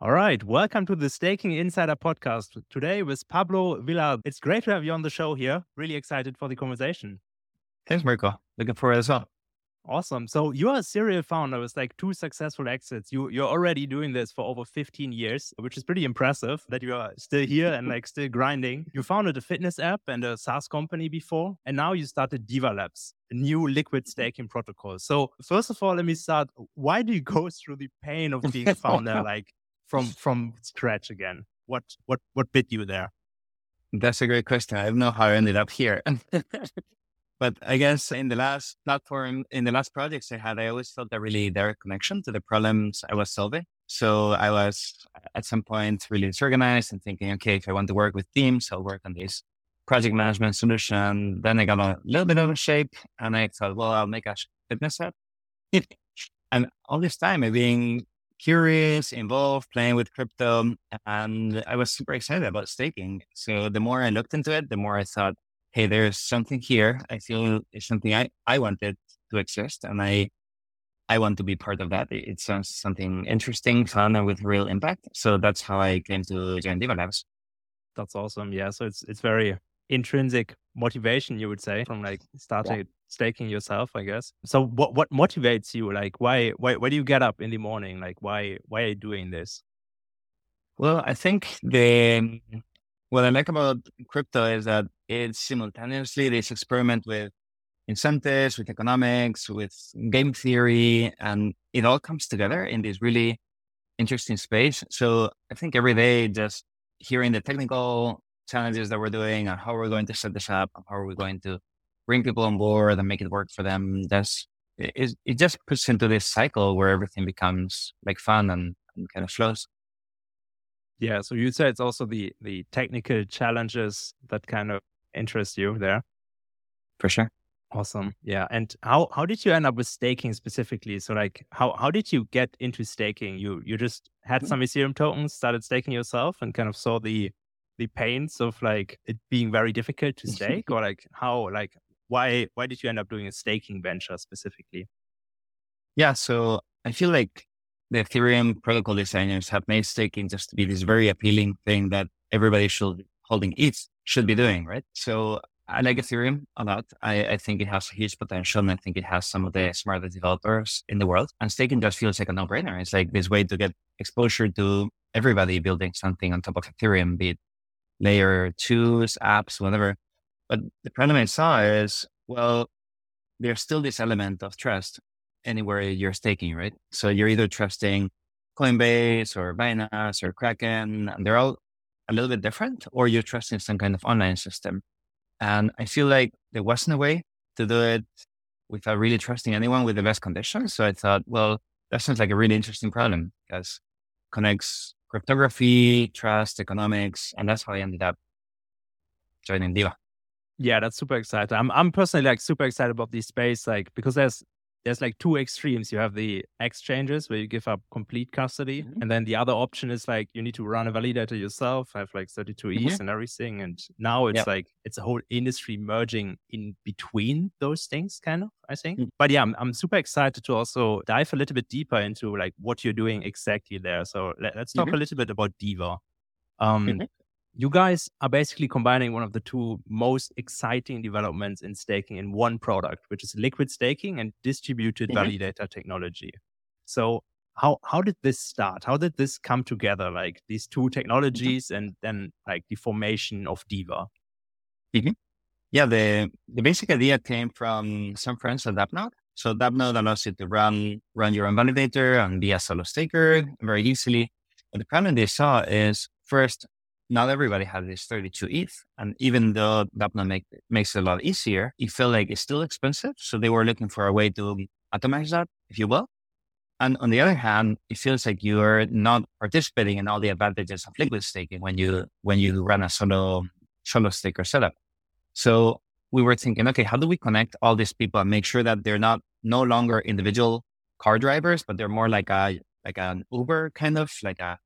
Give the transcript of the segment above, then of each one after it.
All right. Welcome to the Staking Insider podcast. Today with Pablo Villalba. It's great to have you on the show here. Really excited for the conversation. Thanks, Mirko. Looking forward as well. Awesome. So you are a serial founder with like two successful exits. You you're already doing this for over 15 years, which is pretty impressive that you are still here and like still grinding. You founded a fitness app and a SaaS company before, and now you started Diva Labs, a new liquid staking protocol. So first of all, let me start. Why do you go through the pain of being a founder? like from from scratch again? What what what bit you there? That's a great question. I don't know how I ended up here. but I guess in the last platform, in the last projects I had, I always felt a really direct connection to the problems I was solving. So I was at some point really disorganized and thinking, okay, if I want to work with teams, I'll work on this project management solution. Then I got a little bit of a shape and I thought, well, I'll make a fitness app. and all this time I've been curious, involved, playing with crypto, and I was super excited about staking. So the more I looked into it, the more I thought, hey, there's something here. I feel it's something I, I wanted to exist and I I want to be part of that. It, sounds something interesting, fun, and with real impact. So that's how I came to join Diva Labs. That's awesome. Yeah. So it's it's very intrinsic motivation, you would say, from like starting yeah. staking yourself, I guess. So what what motivates you? Like why why why do you get up in the morning? Like why why are you doing this? Well, I think the what I like about crypto is that it's simultaneously this experiment with incentives, with economics, with game theory, and it all comes together in this really interesting space. So I think every day just hearing the technical challenges that we're doing and how we're going to set this up and how are we going to bring people on board and make it work for them. That's it, it just puts into this cycle where everything becomes like fun and, and kind of flows. Yeah. So you said it's also the the technical challenges that kind of interest you there. For sure. Awesome. Yeah. And how how did you end up with staking specifically? So like how how did you get into staking? You you just had mm-hmm. some Ethereum tokens, started staking yourself and kind of saw the the pains of like it being very difficult to stake or like how like why why did you end up doing a staking venture specifically yeah so i feel like the ethereum protocol designers have made staking just to be this very appealing thing that everybody should holding ETH should be doing right so I like Ethereum a lot. I, I, think it has a huge potential and I think it has some of the smartest developers in the world. And staking just feels like a no brainer. It's like this way to get exposure to everybody building something on top of Ethereum, be it layer twos, apps, whatever. But the problem I saw is, well, there's still this element of trust anywhere you're staking, right? So you're either trusting Coinbase or Binance or Kraken, and they're all a little bit different, or you're trusting some kind of online system. And I feel like there wasn't a way to do it without really trusting anyone with the best conditions. So I thought, well, that sounds like a really interesting problem because connects cryptography, trust, economics, and that's how I ended up joining Diva. Yeah, that's super exciting. I'm I'm personally like super excited about this space, like because there's there's like two extremes. You have the exchanges where you give up complete custody, mm-hmm. and then the other option is like you need to run a validator yourself, have like 32 mm-hmm. ETH and everything. And now it's yep. like it's a whole industry merging in between those things, kind of. I think. Mm-hmm. But yeah, I'm, I'm super excited to also dive a little bit deeper into like what you're doing exactly there. So let, us talk a mm-hmm. little bit about Diva. Um, mm-hmm you guys are basically combining one of the two most exciting developments in staking in one product, which is liquid staking and distributed mm-hmm. validator technology. So how how did this start? How did this come together? Like these two mm-hmm. technologies mm-hmm. and then like the formation of Diva. Mm-hmm. Yeah, the the basic idea came from some friends at DAppNode. So DAppNode allows you to run run your own validator and be a solo staker very easily. But the problem they saw is first not everybody has this 32 ETH. And even though DAppNode make, makes it a lot easier, it felt like it's still expensive. So they were looking for a way to atomize that, if you will. And on the other hand, it feels like you're not participating in all the advantages of liquid staking when you when you run a solo solo staker setup. So we were thinking, okay, how do we connect all these people and make sure that they're not no longer individual car drivers, but they're more like a like an Uber kind of like a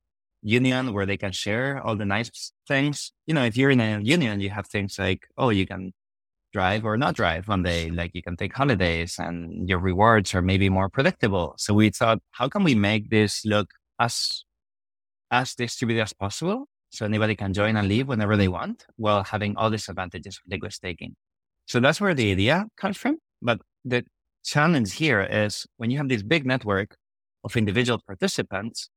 union where they can share all the nice things. You know, if you're in a union, you have things like, oh, you can drive or not drive one day. Like you can take holidays and your rewards are maybe more predictable. So we thought, how can we make this look as as distributed as possible. So anybody can join and leave whenever they want while having all these advantages of liquid staking. So that's where the idea comes from. But the challenge here is when you have this big network of individual participants,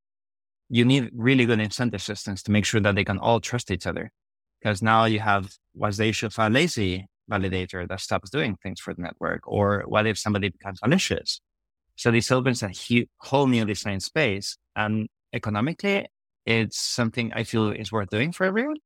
you need really good incentive systems to make sure that they can all trust each other. Because now you have what's the issue of a lazy validator that stops doing things for the network? Or what if somebody becomes malicious? So this opens a whole new design space. And economically, it's something I feel is worth doing for everyone.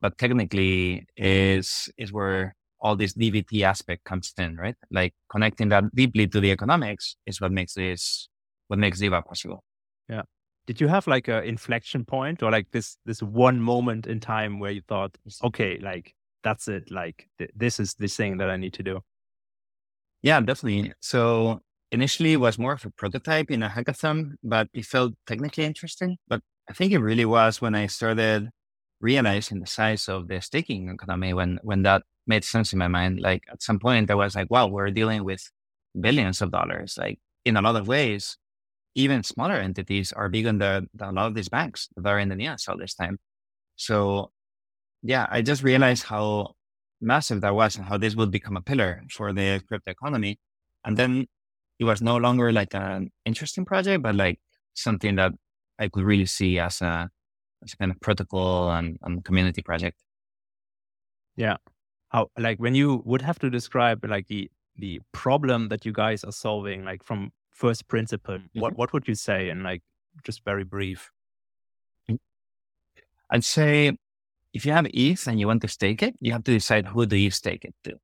But technically is is where all this DVT aspect comes in, right? Like connecting that deeply to the economics is what makes this what makes Diva possible. Yeah. Did you have like a inflection point or like this this one moment in time where you thought, okay, like that's it, like th- this is the thing that I need to do? Yeah, definitely. So initially it was more of a prototype in a hackathon, but it felt technically interesting. But I think it really was when I started realizing the size of the staking economy when when that made sense in my mind. Like at some point I was like, wow, we're dealing with billions of dollars. Like in a lot of ways, even smaller entities are bigger than, than a lot of these banks that are in the news all this time. So yeah, I just realized how massive that was and how this would become a pillar for the crypto economy. And then it was no longer like an interesting project, but like something that I could really see as a, as a kind of protocol and, and community project. Yeah. How, like when you would have to describe like the, the problem that you guys are solving, like from first principle, mm-hmm. what what would you say? And like just very brief. I'd say if you have ETH and you want to stake it, you have to decide who do you stake it to.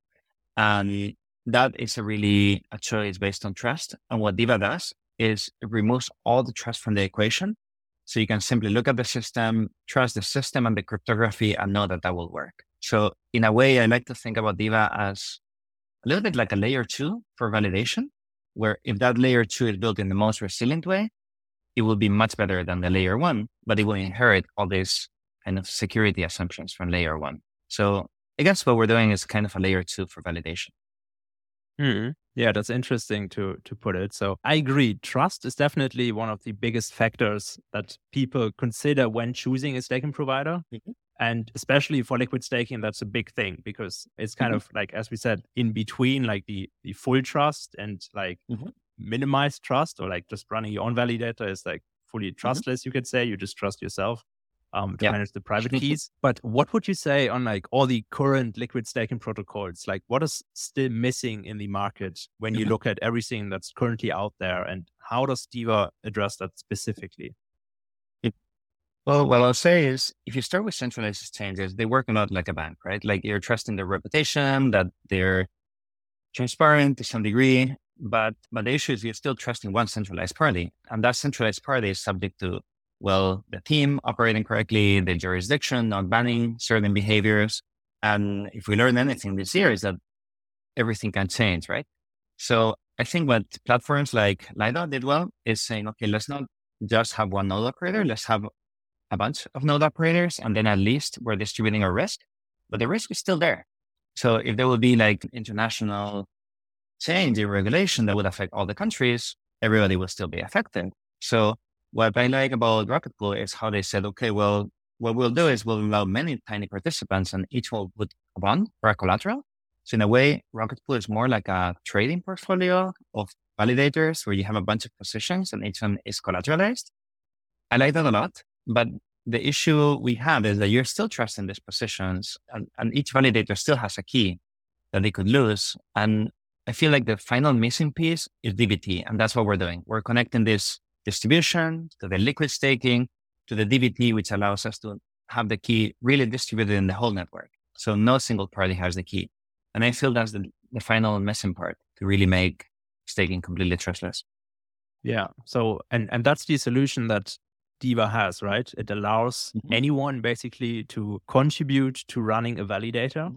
And that is a really a choice based on trust. And what Diva does is it removes all the trust from the equation. So you can simply look at the system, trust the system and the cryptography and know that that will work. So in a way, I like to think about Diva as a little bit like a layer two for validation where if that layer two is built in the most resilient way, it will be much better than the layer one, but it will inherit all these kind of security assumptions from layer one. So I guess what we're doing is kind of a layer two for validation. Mm-hmm. Yeah, that's interesting to to put it. So I agree. Trust is definitely one of the biggest factors that people consider when choosing a staking provider. Mm-hmm. And especially for liquid staking, that's a big thing because it's kind mm-hmm. of like, as we said, in between like the, the full trust and like mm-hmm. minimized trust or like just running your own validator is like fully mm-hmm. trustless, you could say. You just trust yourself um, to yep. manage the private keys. But what would you say on like all the current liquid staking protocols? Like what is still missing in the market when you mm-hmm. look at everything that's currently out there and how does Diva address that specifically? Well, what I'll say is if you start with centralized exchanges, they work a lot like a bank, right? Like you're trusting their reputation, that they're transparent to some degree. But but the issue is you're still trusting one centralized party. And that centralized party is subject to, well, the team operating correctly, the jurisdiction, not banning certain behaviors. And if we learn anything this year is that everything can change, right? So I think what platforms like Lido did well is saying, okay, let's not just have one node operator. Let's have a bunch of node operators, and then at least we're distributing our risk, but the risk is still there. So if there will be like international change in regulation that would affect all the countries, everybody will still be affected. So what I like about Rocket Pool is how they said, okay, well, what we'll do is we'll allow many tiny participants and each will put a bond or a collateral. So in a way, Rocket Pool is more like a trading portfolio of validators where you have a bunch of positions and each one is collateralized. I like that a lot. But the issue we have is that you're still trusting these positions and, and each validator still has a key that they could lose. And I feel like the final missing piece is DVT. And that's what we're doing. We're connecting this distribution to the liquid staking to the DVT, which allows us to have the key really distributed in the whole network. So no single party has the key. And I feel that's the, the final missing part to really make staking completely trustless. Yeah. So, and, and that's the solution that Diva has, right? It allows mm-hmm. anyone basically to contribute to running a validator.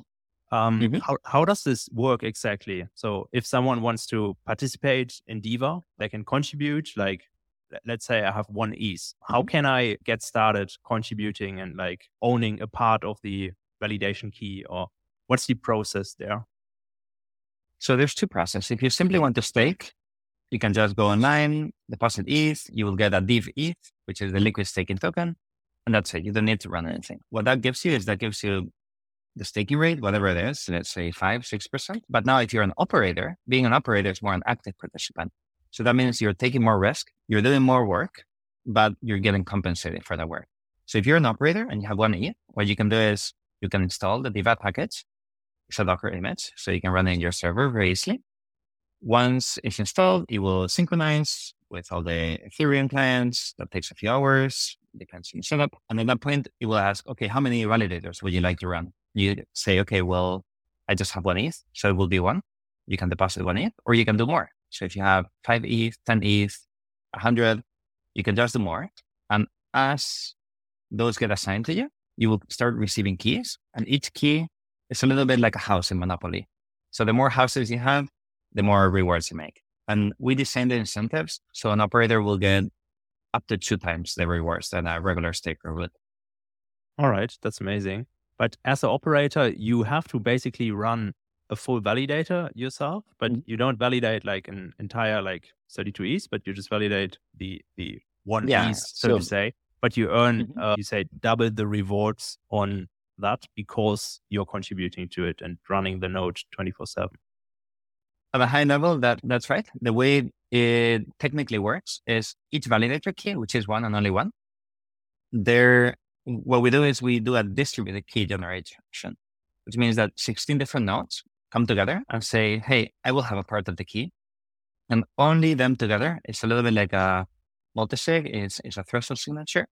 Um, mm-hmm. how, how does this work exactly? So if someone wants to participate in Diva, they can contribute like, let's say I have one ETH. How mm-hmm. can I get started contributing and like owning a part of the validation key or what's the process there? So there's two processes. If you simply want to stake, you can just go online, deposit ETH, you will get a div ETH, which is the liquid staking token. and that's it. You don't need to run anything. What that gives you is that gives you the staking rate, whatever it is, let's say five, 6%. But now if you're an operator, being an operator is more an active participant. So that means you're taking more risk, you're doing more work, but you're getting compensated for that work. So if you're an operator and you have one ETH, what you can do is you can install the DeVAT package. It's a Docker image, so you can run it in your server very easily. Once it's installed, it will synchronize with all the Ethereum clients. That takes a few hours, depends on setup. And at that point, it will ask, okay, how many validators would you like to run? You say, okay, well, I just have one ETH, so it will be one. You can deposit one ETH, or you can do more. So if you have five ETH, 10 ETH, 100, you can just do more. And as those get assigned to you, you will start receiving keys. And each key is a little bit like a house in Monopoly. So the more houses you have, the more rewards you make. And we design the incentives. So an operator will get up to two times the rewards than a regular staker would. All right. That's amazing. But as an operator, you have to basically run a full validator yourself, but mm-hmm. you don't validate like an entire like 32 ETH, but you just validate the the one yeah, so, so, to say. But you earn, mm-hmm. uh, you say, double the rewards on that because you're contributing to it and running the node 24 seven. At a high level, that that's right. The way it technically works is each validator key, which is one and only one. There, what we do is we do a distributed key generation, which means that 16 different nodes come together and say, Hey, I will have a part of the key. And only them together. It's a little bit like a multisig is, is a threshold signature.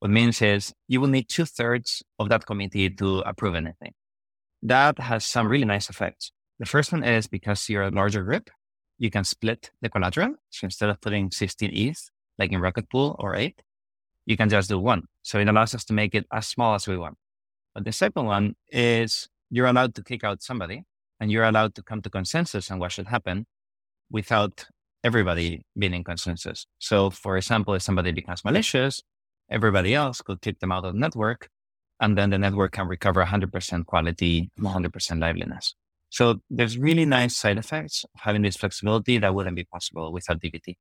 What means is you will need two thirds of that committee to approve anything. That has some really nice effects. The first one is because you're a larger group, you can split the collateral. So instead of putting 16 ETH, like in Rocket Pool or 8, you can just do one. So it allows us to make it as small as we want. But the second one is you're allowed to kick out somebody and you're allowed to come to consensus on what should happen without everybody being in consensus. So, for example, if somebody becomes malicious, everybody else could kick them out of the network, and then the network can recover 100% quality, 100% liveliness. So, there's really nice side effects having this flexibility that wouldn't be possible without DVT.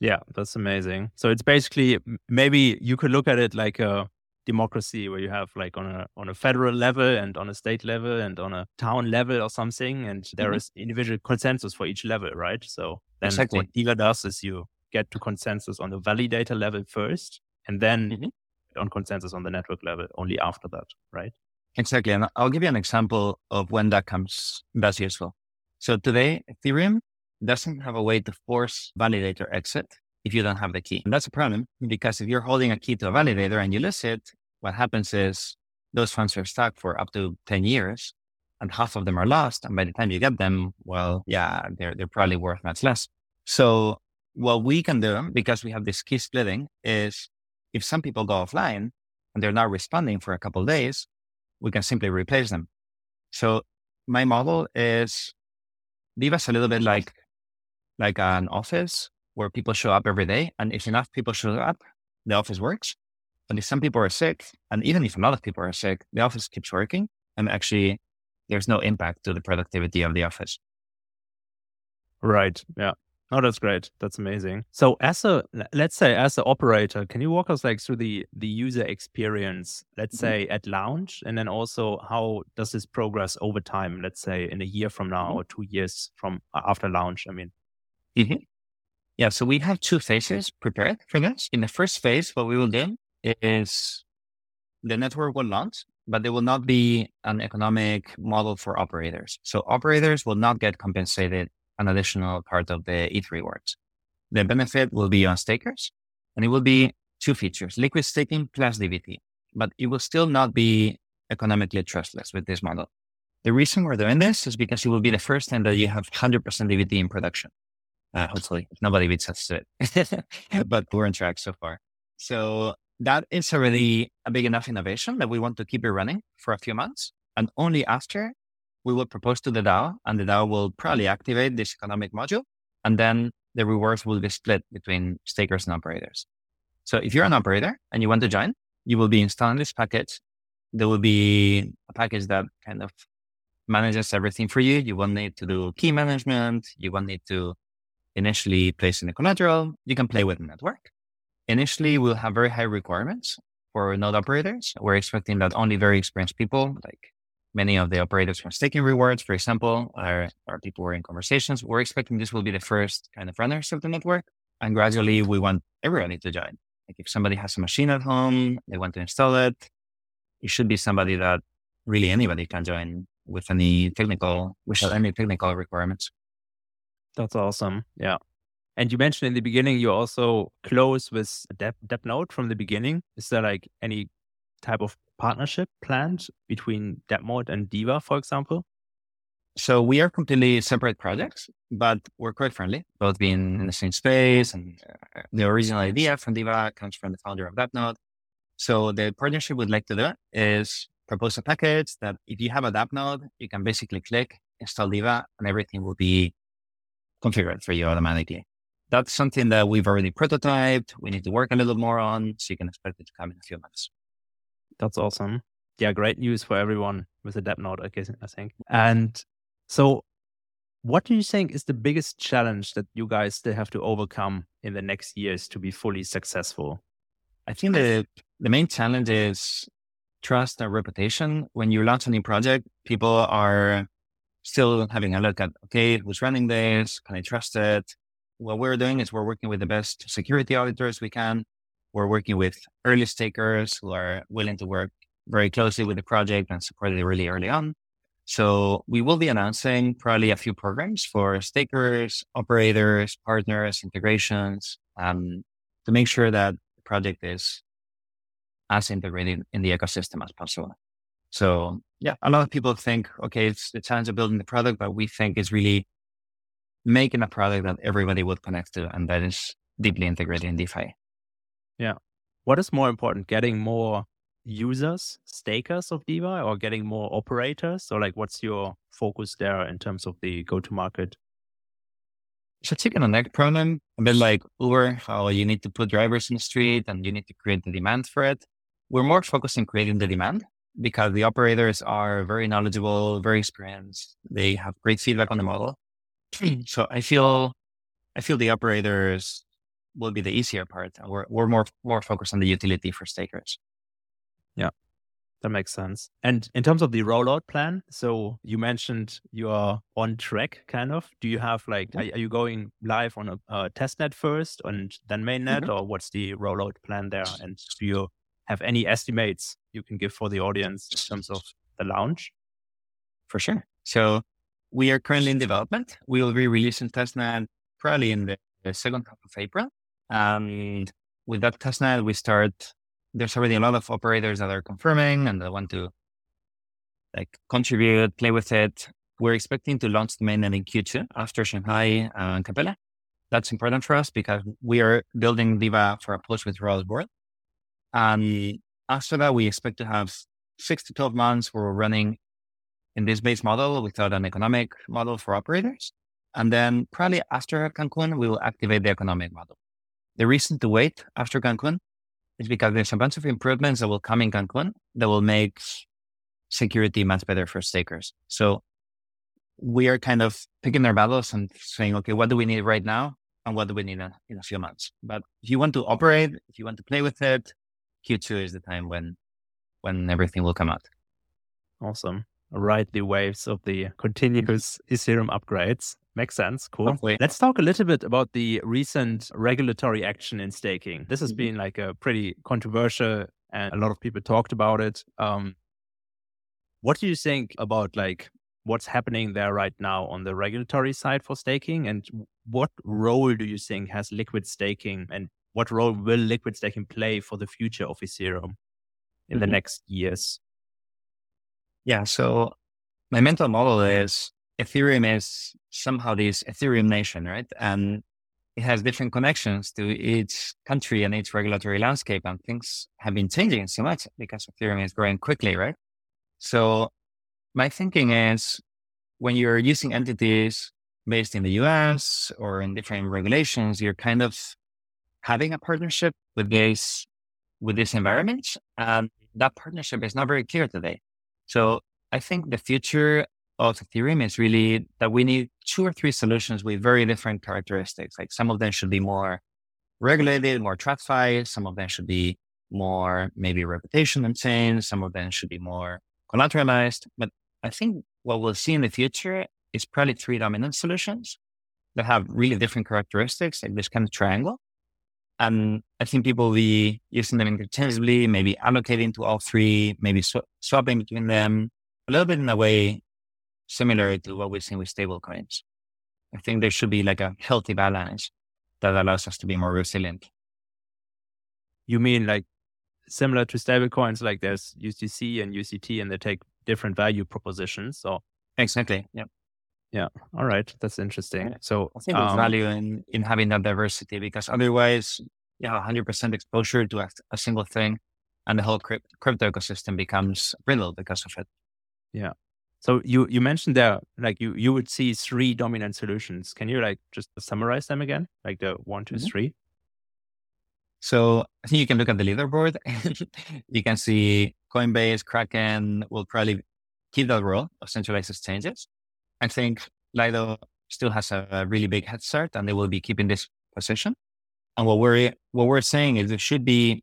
Yeah, that's amazing. So, it's basically maybe you could look at it like a democracy where you have like on a on a federal level and on a state level and on a town level or something and there mm-hmm. is individual consensus for each level right so then exactly. what Diva does is you get to consensus on the validator level first and then mm-hmm. on consensus on the network level only after that right exactly and i'll give you an example of when that comes that's useful so today ethereum doesn't have a way to force validator exit if you don't have the key. And that's a problem because if you're holding a key to a validator and you lose it, what happens is those funds are stuck for up to 10 years and half of them are lost. And by the time you get them, well, yeah, they're, they're probably worth much less. So what we can do, because we have this key splitting, is if some people go offline and they're not responding for a couple days, we can simply replace them. So my model is leave us a little bit like like an office where people show up every day. And if enough people show up, the office works. But if some people are sick, and even if a lot of people are sick, the office keeps working. And actually, there's no impact to the productivity of the office. Right. Yeah. Oh, that's great. That's amazing. So, as a let's say as an operator, can you walk us like through the the user experience? Let's mm-hmm. say at launch, and then also how does this progress over time? Let's say in a year from now mm-hmm. or two years from after launch. I mean. Mm-hmm. Yeah, so we have two phases prepared for this. In the first phase, what we will do is the network will launch, but there will not be an economic model for operators. So operators will not get compensated an additional part of the ETH rewards. The benefit will be on stakers, and it will be two features, liquid staking plus DVT, but it will still not be economically trustless with this model. The reason we're doing this is because it will be the first time that you have 100% DVT in production. Uh, hopefully, nobody beats us to it, but we're on track so far. So that is already a big enough innovation that we want to keep it running for a few months. And only after we will propose to the DAO and the DAO will probably activate this economic module. And then the rewards will be split between stakers and operators. So if you're an operator and you want to join, you will be installing this package. There will be a package that kind of manages everything for you. You won't need to do key management. You won't need to initially place in the collateral, you can play with the network. Initially, we'll have very high requirements for node operators. We're expecting that only very experienced people, like many of the operators from staking rewards, for example, are, are people we're in conversations. We're expecting this will be the first kind of runners of the network. And gradually we want everybody to join. Like if somebody has a machine at home, they want to install it, it should be somebody that really anybody can join with any technical, without any technical requirements. That's awesome. Yeah. And you mentioned in the beginning, you're also close with Dep, DAppNode from the beginning. Is there like any type of partnership planned between DAppNode and Diva, for example? So we are completely separate projects, but we're quite friendly, both being in the same space. And uh, the original idea from Diva comes from the founder of DAppNode. So the partnership we'd like to do is propose a package that if you have a DAppNode, you can basically click install Diva and everything will be configured for you automatically that's something that we've already prototyped. We need to work a little more on, so you can expect it to come in a few months. That's awesome. Yeah, great news for everyone with the DAppNode, I guess I think. And so what do you think is the biggest challenge that you guys still have to overcome in the next years to be fully successful? I think the the main challenge is trust and reputation. When you launch a new project, people are still having a look at okay, who's running this? Can I trust it? what we're doing is we're working with the best security auditors we can. We're working with early stakers who are willing to work very closely with the project and support it really early on. So we will be announcing probably a few programs for stakers, operators, partners, integrations, um, to make sure that the project is as integrated in the ecosystem as possible. So yeah, a lot of people think, okay, it's the challenge of building the product, but we think it's really making a product that everybody would connect to and that is deeply integrated in DeFi. Yeah. What is more important, getting more users, stakers of DeFi or getting more operators? So like what's your focus there in terms of the go to market? It's a chicken and egg problem, a bit like Uber, how you need to put drivers in the street and you need to create the demand for it. We're more focused on creating the demand because the operators are very knowledgeable, very experienced. They have great feedback on the model. so I feel, I feel the operators will be the easier part. We're, we're more, more focused on the utility for stakers. Yeah, that makes sense. And in terms of the rollout plan, so you mentioned you are on track, kind of. Do you have like, mm-hmm. are, are you going live on a, a testnet first and then mainnet, mm-hmm. or what's the rollout plan there? And do you have any estimates you can give for the audience in terms of the launch? For sure. So we are currently in development. We will be releasing testnet probably in the, second half of April. And with that testnet, we start. There's already a lot of operators that are confirming and that want to like contribute, play with it. We're expecting to launch the mainnet in Q2 after Shanghai and Capella. That's important for us because we are building Diva for a post withdrawal world. And after that, we expect to have six to 12 months where we're running in this base model without an economic model for operators. And then probably after Cancun, we will activate the economic model. The reason to wait after Cancun is because there's a bunch of improvements that will come in Cancun that will make security much better for stakers. So we are kind of picking our battles and saying, okay, what do we need right now? And what do we need in a, in a few months? But if you want to operate, if you want to play with it, Q2 is the time when, when everything will come out. Awesome ride the waves of the continuous Ethereum upgrades. Makes sense. Cool. Hopefully. Let's talk a little bit about the recent regulatory action in staking. This has mm-hmm. been like a pretty controversial and a lot of people talked about it. Um, what do you think about like what's happening there right now on the regulatory side for staking and what role do you think has liquid staking and what role will liquid staking play for the future of Ethereum in mm-hmm. the next years? Yeah. So my mental model is Ethereum is somehow this Ethereum nation, right? And it has different connections to each country and each regulatory landscape. And things have been changing so much because Ethereum is growing quickly, right? So my thinking is when you're using entities based in the US or in different regulations, you're kind of having a partnership with this, with this environment. And that partnership is not very clear today. So I think the future of Ethereum is really that we need two or three solutions with very different characteristics. Like some of them should be more regulated, more TradFi. Some of them should be more maybe reputation on chain. Some of them should be more collateralized. But I think what we'll see in the future is probably three dominant solutions that have really different characteristics, like this kind of triangle. And I think people will be using them interchangeably, maybe allocating to all three, maybe sw- swapping between them a little bit in a way similar to what we've seen with stablecoins. I think there should be like a healthy balance that allows us to be more resilient. You mean like similar to stablecoins, like there's USDC and USDT, and they take different value propositions. So exactly. Yeah. Yeah. All right. That's interesting. So I think there's um, value in, in having that diversity because otherwise, yeah, 100% exposure to a, a single thing and the whole crypto, crypto ecosystem becomes brittle because of it. Yeah. So you you mentioned there like you you would see three dominant solutions. Can you like just summarize them again? Like the one, two, mm-hmm. three? So I think you can look at the leaderboard. you can see Coinbase, Kraken will probably keep that role of centralized exchanges. I think Lido still has a, a, really big head start and they will be keeping this position. And what we're, what we're saying is it should be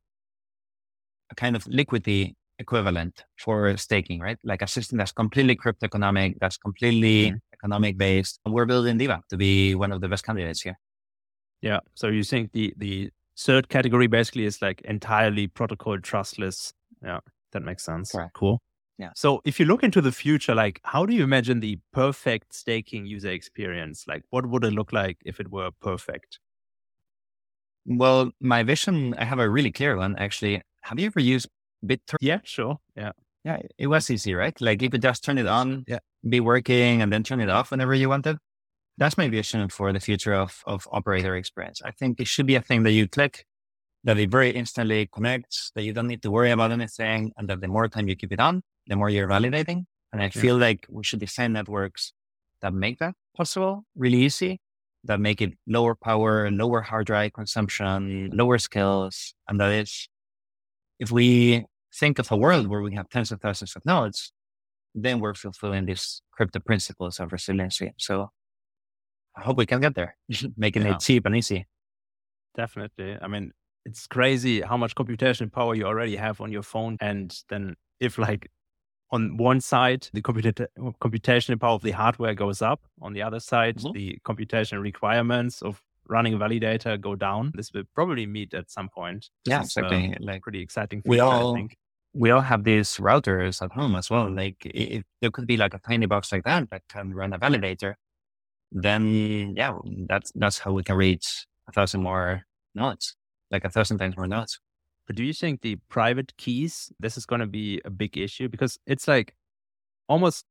a kind of liquidity equivalent for staking, right? Like a system that's completely crypto economic, that's completely mm-hmm. economic based. And we're building Diva to be one of the best candidates here. Yeah. So you think the, the third category basically is like entirely protocol trustless. Yeah. That makes sense. Correct. Cool. Yeah. So if you look into the future, like how do you imagine the perfect staking user experience? Like what would it look like if it were perfect? Well, my vision, I have a really clear one actually. Have you ever used BitTorrent? Yeah, sure. Yeah. Yeah. It was easy, right? Like you could just turn it on, yeah. be working and then turn it off whenever you wanted. That's my vision for the future of, of operator experience. I think it should be a thing that you click, that it very instantly connects, that you don't need to worry about anything, and that the more time you keep it on, the more you're validating. And I feel like we should design networks that make that possible really easy, that make it lower power, lower hard drive consumption, lower skills. And that is, if we think of a world where we have tens of thousands of nodes, then we're fulfilling these crypto principles of resiliency. So I hope we can get there, making yeah. it cheap and easy. Definitely. I mean, it's crazy how much computation power you already have on your phone. And then if like on one side, the computa- computational power of the hardware goes up. On the other side, mm-hmm. the computational requirements of running a validator go down. This will probably meet at some point. This yeah, exactly. Uh, like pretty exciting. Feature, we all we all have these routers at home as well. Like if there could be like a tiny box like that that can run a validator, then yeah, that's that's how we can reach a thousand more nodes, like a thousand times more nodes. But do you think the private keys, this is going to be a big issue? Because it's like almost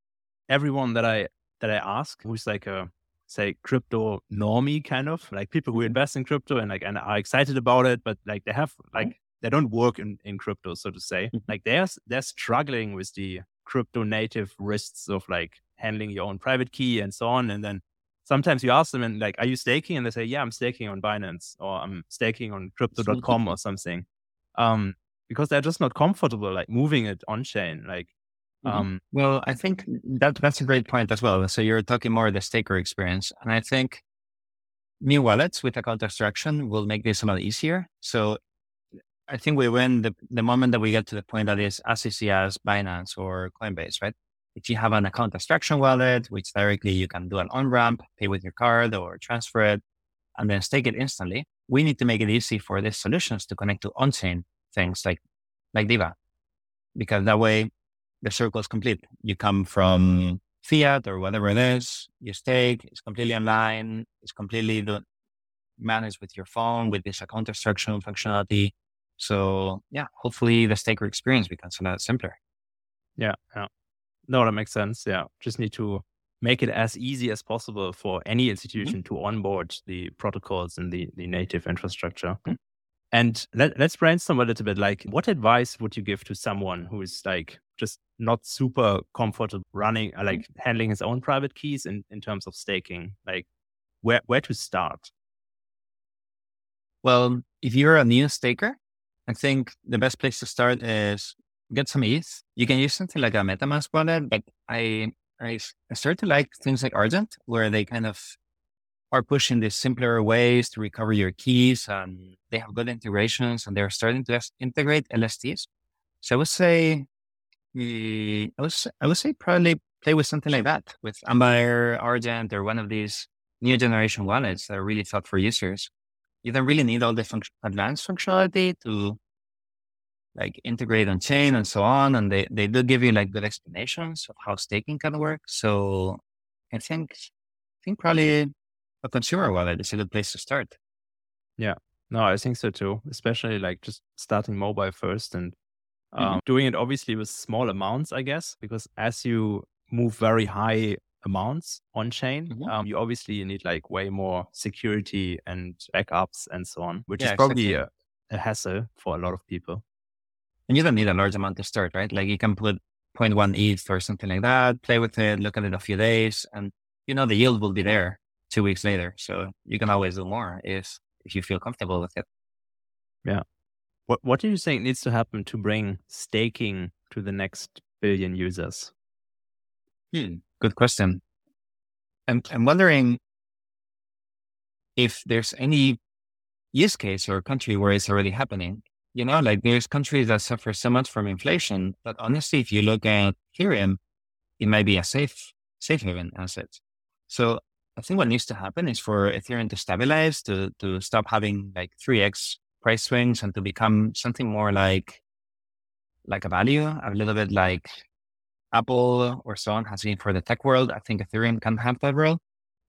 everyone that I that I ask who's like a say crypto normie kind of like people who invest in crypto and like and are excited about it, but like they have mm-hmm. like they don't work in, in crypto, so to say. Mm-hmm. Like they're they're struggling with the crypto native risks of like handling your own private key and so on. And then sometimes you ask them and like, are you staking? And they say, yeah, I'm staking on Binance or I'm staking on crypto.com or something um, because they're just not comfortable like moving it on chain. Like, mm-hmm. um, well, I think that that's a great point as well. So you're talking more the staker experience, and I think new wallets with account abstraction will make this a lot easier. So I think we win the, the moment that we get to the point that is as easy as Binance or Coinbase, right? If you have an account abstraction wallet, which directly you can do an on ramp, pay with your card or transfer it, and then stake it instantly, we need to make it easy for these solutions to connect to on-chain things like like Diva, because that way the circle is complete. You come from fiat or whatever it is, you stake, it's completely online, it's completely managed with your phone with this account abstraction functionality. So yeah, hopefully the staker experience becomes a lot simpler. Yeah, yeah. No, that makes sense. Yeah. Just need to make it as easy as possible for any mm-hmm. institution mm-hmm. to onboard the protocols and the, the native infrastructure. Mm-hmm. And let, let's brainstorm a little bit. Like, what advice would you give to someone who is like just not super comfortable running, uh, like mm-hmm. handling his own private keys in, in terms of staking? Like, where where to start? Well, if you're a new staker, I think the best place to start is get some ETH. You can use something like a MetaMask wallet, but I I, I start to like things like Argent, where they kind of are pushing these simpler ways to recover your keys and they have good integrations and they're starting to integrate LSTs. So I would say, mm, I would, I would say probably play with something like that with Ambire, Argent, or one of these new generation wallets that are really thought for users. You don't really need all the advanced functionality to like integrate on chain and so on. And they, they do give you like good explanations of how staking can work. So I think, I think probably a consumer wallet is a good place to start. Yeah, no, I think so too. Especially like just starting mobile first and um, mm-hmm. doing it obviously with small amounts, I guess, because as you move very high amounts on chain, mm-hmm. um, you obviously need like way more security and backups and so on, which yeah, is probably exactly. a, a hassle for a lot of people. And you don't need a large amount to start, right? Like you can put 0.1 ETH or something like that, play with it, look at it a few days, and you know the yield will be there two weeks later. So you can always do more if if you feel comfortable with it. Yeah. What what do you think needs to happen to bring staking to the next billion users? Hmm, good question. I'm I'm wondering if there's any use case or country where it's already happening. You know, like there's countries that suffer so much from inflation, but honestly, if you look at Ethereum, it might be a safe safe haven asset. So I think what needs to happen is for Ethereum to stabilize, to to stop having like three x price swings, and to become something more like like a value, a little bit like Apple or so on has been for the tech world. I think Ethereum can have that role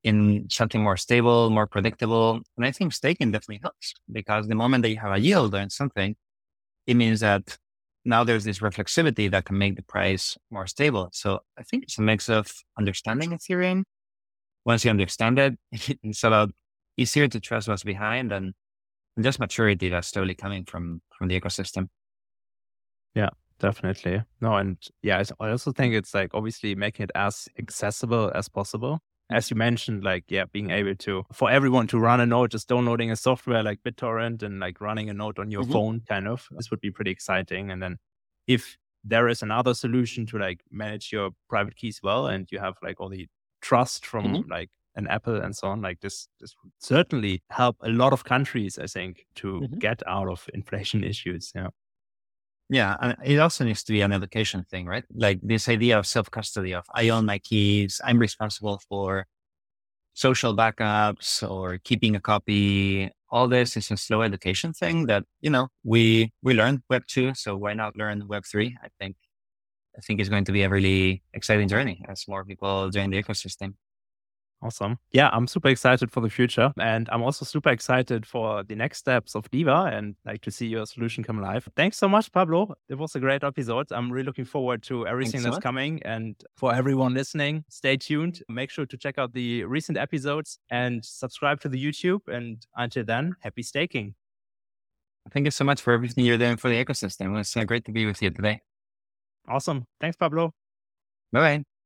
in something more stable, more predictable. And I think staking definitely helps because the moment that you have a yield on something, it means that now there's this reflexivity that can make the price more stable. So I think it's a mix of understanding Ethereum once you understand it, it's a lot easier to trust what's behind and, and just maturity that's slowly coming from from the ecosystem. Yeah, definitely. No, and yeah, I also think it's like obviously making it as accessible as possible. As you mentioned, like yeah, being able to for everyone to run a node, just downloading a software like BitTorrent and like running a node on your mm-hmm. phone, kind of. This would be pretty exciting. And then if there is another solution to like manage your private keys well, and you have like all the trust from mm-hmm. like an Apple and so on. Like this, this would certainly help a lot of countries, I think, to mm-hmm. get out of inflation issues. Yeah. Yeah. And it also needs to be an education thing, right? Like this idea of self custody of I own my keys. I'm responsible for social backups or keeping a copy. All this is a slow education thing that, you know, we, we learned web two. So why not learn web three? I think I think it's going to be a really exciting journey as more people join the ecosystem. Awesome. Yeah, I'm super excited for the future. And I'm also super excited for the next steps of Diva and like to see your solution come live. Thanks so much, Pablo. It was a great episode. I'm really looking forward to everything Thanks that's so coming. And for everyone listening, stay tuned. Make sure to check out the recent episodes and subscribe to the YouTube. And until then, happy staking. Thank you so much for everything you're doing for the ecosystem. It was uh, great to be with you today. Awesome. Thanks, Pablo. Bye bye.